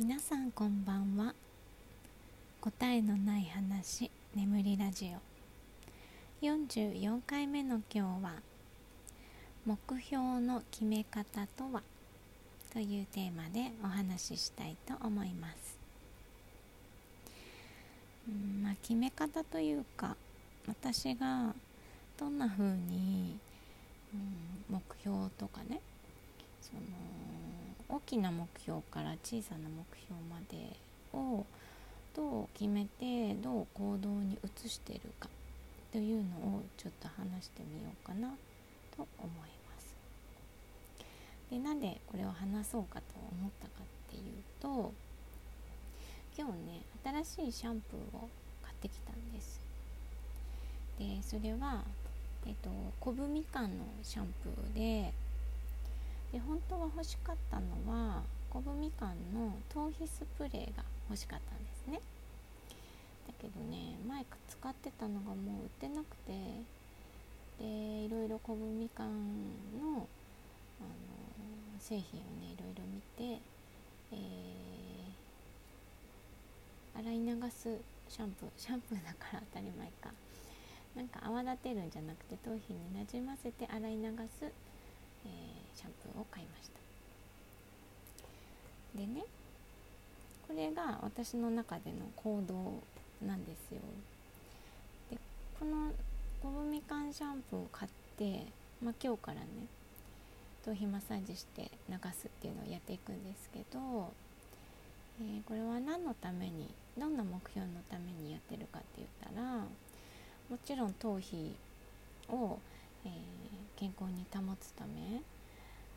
皆さんこんばんは。答えのない話眠りラジオ。44回目の今日は目標の決め方とは？というテーマでお話ししたいと思います。うんまあ決め方というか私がどんな風に、うん、目標とかねその大きな目標から小さな目標までをどう決めてどう行動に移してるかというのをちょっと話してみようかなと思います。でなんでこれを話そうかと思ったかっていうと今日ね新しいシャンプーを買ってきたんです。でそれは、えっと、昆布みかんのシャンプーでで本当は欲しかったのは昆布みかんの頭皮スプレーが欲しかったんですね。だけどね前使ってたのがもう売ってなくてでいろいろ昆布みかんの、あの製品をねいろいろ見て、えー、洗い流すシャンプーシャンプーだから当たり前か。なんか泡立てるんじゃなくて頭皮になじませて洗い流す、えーシャンプーを買いました。でねこれが私の中での行動なんですよ。でこのゴムみかんシャンプーを買って、まあ、今日からね頭皮マッサージして流すっていうのをやっていくんですけど、えー、これは何のためにどんな目標のためにやってるかって言ったらもちろん頭皮を、えー、健康に保つため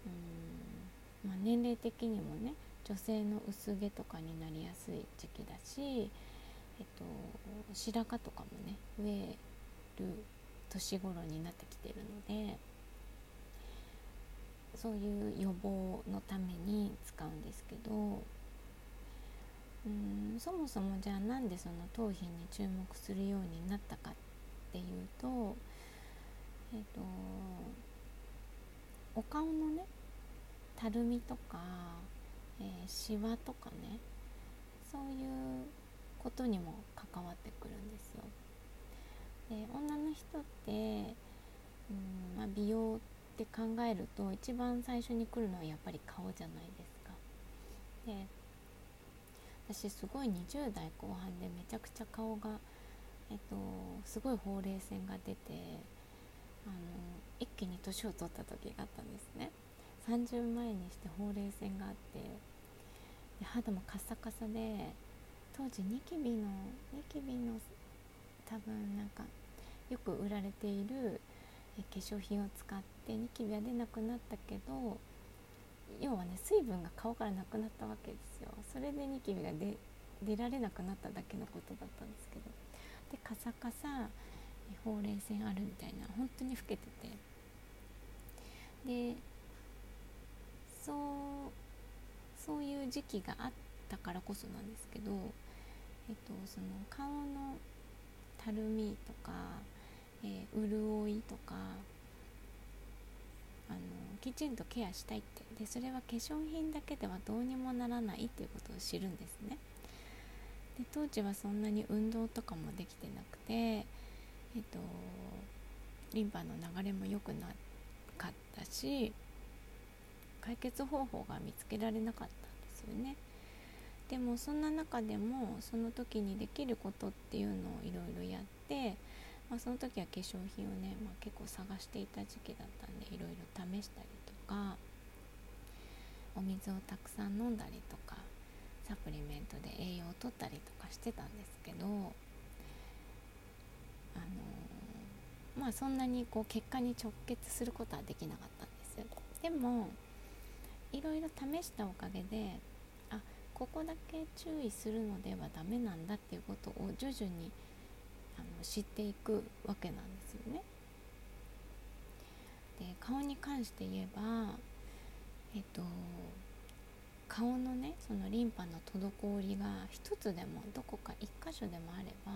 うん、まあ、年齢的にもね女性の薄毛とかになりやすい時期だし、えっと、白髪とかもね増える年頃になってきてるのでそういう予防のために使うんですけどうんそもそもじゃあなんでその頭皮に注目するようになったかっていうとえっとお顔のねたるみとか、えー、シワとかねそういうことにも関わってくるんですよ。で女の人って、うんまあ、美容って考えると一番最初に来るのはやっぱり顔じゃないですか。で私すごい20代後半でめちゃくちゃ顔が、えっと、すごいほうれい線が出て気に年を取った時があったんですね。30前にしてほうれい線があってで肌もカサカサで当時ニキビのニキビの多分なんかよく売られている化粧品を使ってニキビは出なくなったけど要はね水分が顔からなくなったわけですよ。それでニキビが出出られなくなっただけのことだったんですけど。でカサカサほうれい線あるみたいな本当に老けてて。でそうそういう時期があったからこそなんですけど、えっと、その顔のたるみとか、えー、潤いとかあのきちんとケアしたいって。でそれは化粧品だけではどうにもならないっていうことを知るんですね。で当時はそんなに運動とかもできてなくてえっと、リンパの流れも良くなったし解決方法が見つけられなかったんですよね。でもそんな中でもその時にできることっていうのをいろいろやって、まあ、その時は化粧品をね、まあ、結構探していた時期だったんでいろいろ試したりとかお水をたくさん飲んだりとかサプリメントで栄養をとったりとかしてたんですけどあのまあそんなにこう結果に直結することはできなかったんですでもいろいろ試したおかげであここだけ注意するのではダメなんだっていうことを徐々にあの知っていくわけなんですよね。で顔に関して言えばえっと顔のねそのリンパの滞りが一つでもどこか一箇所でもあれば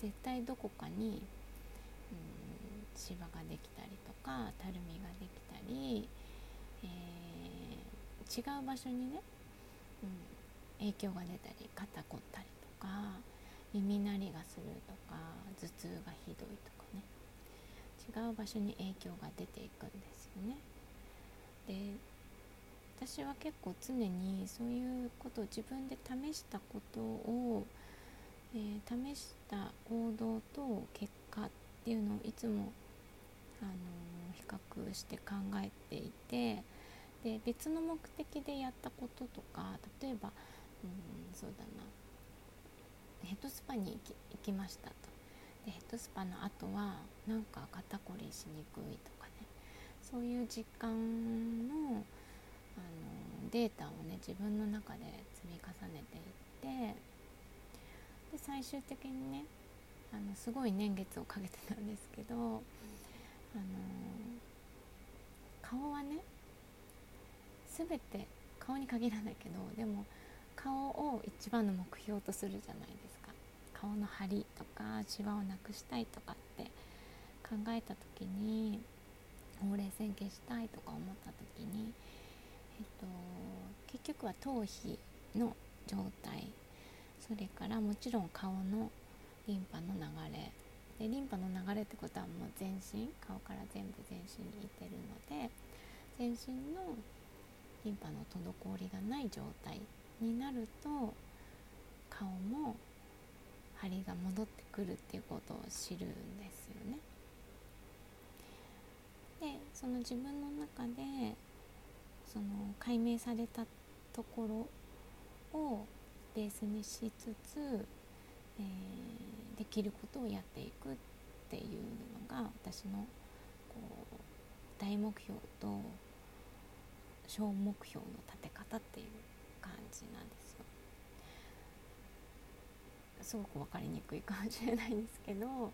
絶対どこかに、うん、シワができたりとかたるみができたり、えー、違う場所にね、うん、影響が出たり肩凝ったりとか耳鳴りがするとか頭痛がひどいとかね違う場所に影響が出ていくんですよね。で私は結構常にそういうことを自分で試したことを、えー、試した行動と結果っていうのをいつも、あの、比較して考えていてで別の目的でやったこととか例えば、うん、そうだな。ヘッドスパに行き行きましたと。でヘッドスパの後はなんか肩こりしにくいとかね。そういう実感のあのデータをね自分の中で積み重ねていってで最終的にねあのすごい年月をかけてたんですけど、あの顔はね全て顔に限らないけどでも顔を一番の目標とするじゃないですか。顔の張りとかシワをなくしたいとかって考えた時にほうれい線消したいとか思った時にえっと、結局は頭皮の状態。それからもちろん顔のリンパの流れでリンパの流れってことはもう全身顔から全部全身にいってるので全身のリンパの滞りがない状態になると顔も張りが戻ってくるっていうことを知るんですよね。でその自分の中でその解明されたところをベースにしつつ、えー、できることをやっていくっていうのが私のこう大目標と小目標の立て方っていう感じなんですよ。すごく分かりにくいかもしれないんですけど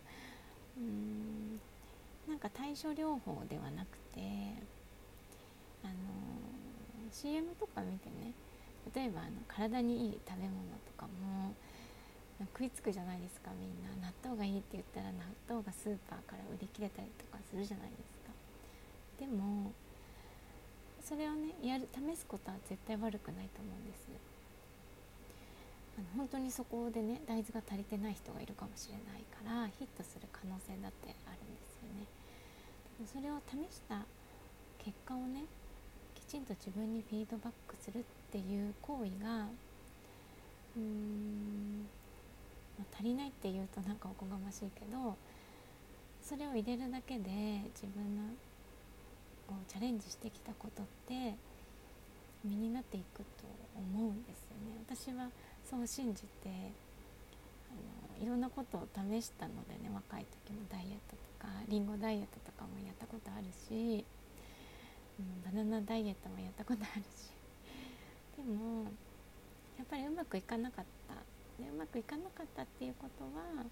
うんなんか対処療法ではなくてあの CM とか見てね例えばあの体にいい食べ物とかも食いつくじゃないですかみんな。納豆がいいって言ったら納豆がスーパーから売り切れたりとかするじゃないですか。でもそれをねやる試すことは絶対悪くないと思うんです。あの本当にそこでね大豆が足りてない人がいるかもしれないからヒットする可能性だってあるんですよね。でもそれを試した結果をねきちんと自分にフィードバックするっていう行為がうーん、まあ、足りないっていうとなんかおこがましいけどそれを入れるだけで自分のこうチャレンジしてきたことって身になっていくと思うんですよね。私はそう信じてあのいろんなことを試したのでね若い時もダイエットとかりんごダイエットとかもやったことあるしうん、バナナダイエットもやったことあるしでもやっぱりうまくいかなかったでうまくいかなかったっていうことは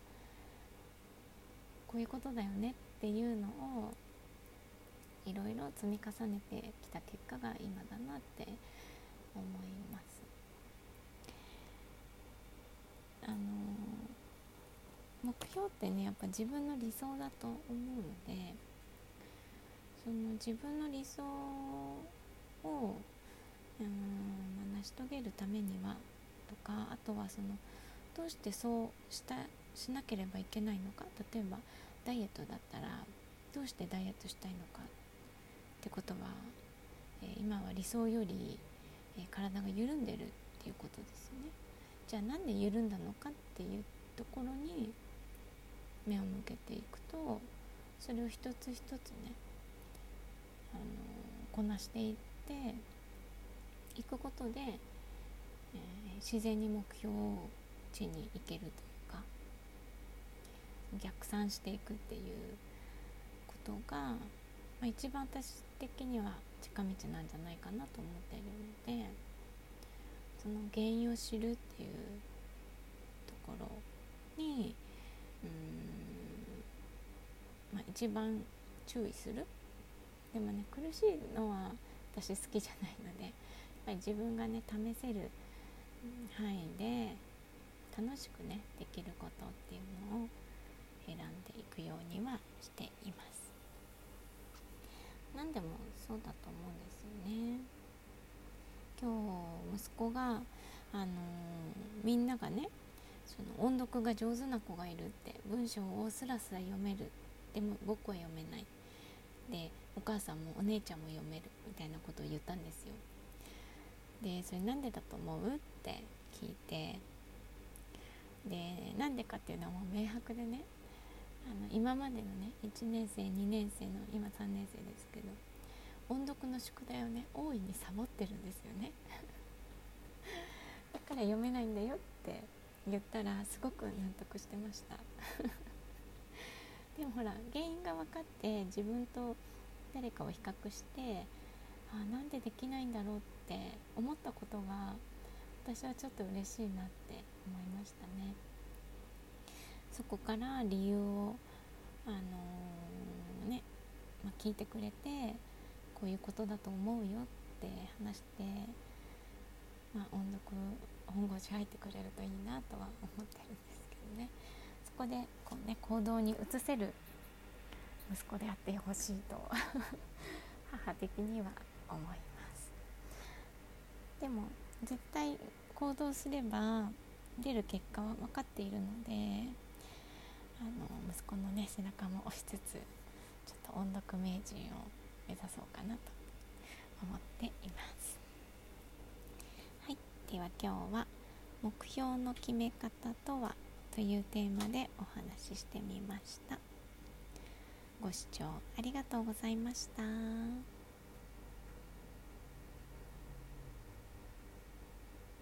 こういうことだよねっていうのをいろいろ積み重ねてきた結果が今だなって思います。あの目標ってねやっぱ自分の理想だと思うのでその自分の理想をうん、成し遂げるためにはとかあとはそのどうしてそうしたしなければいけないのか。例えばダイエットだったらどうしてダイエットしたいのかってことは、えー、今は理想より、えー、体が緩んでるっていうことですよね。じゃあなんで緩んだのかっていうところに目を向けていくとそれを一つ一つねあのこなしていっていくことで、えー、自然に目標を地に行けるというか逆算していくっていうことが、まあ、一番私的には近道なんじゃないかなと思っているのでその原因を知るっていうところにうん、まあ、一番注意する。でもね苦しいのは私好きじゃないのでやっぱり自分がね試せる範囲で楽しくねできることっていうのを選んでいくようにはしています。何でもそうだと思うんですよね。今日息子があのー、みんながねその音読が上手な子がいるって文章をスラスラ読める。でも僕は読めない。でお母さんもお姉ちゃんも読めるみたいなことを言ったんですよ。でそれなんでだと思う？って聞いてでなんでかっていうのはもう明白でねあの今までのね1年生2年生の今3年生ですけど音読の宿題をね大いにサボってるんですよね。だから読めないんだよって言ったらすごく納得してました。でもほら原因が分かって自分と誰かを比較してあなんでできないんだろうって思ったことが私はちょっと嬉しいなって思いましたね。そこから理由をあのー、ね、まあ、聞いてくれてこういうことだと思うよって話して、まあ、音読本腰入ってくれるといいなとは思ってるんですけどね。そこでこう、ね、行動に移せる息子であってほしいと 母的には思います。でも絶対行動すれば出る結果は分かっているのであの息子のね背中も押しつつちょっと音読名人を目指そうかなと思っていますはいでは今日は「目標の決め方とは?」というテーマでお話ししてみましたご視聴ありがとうございました。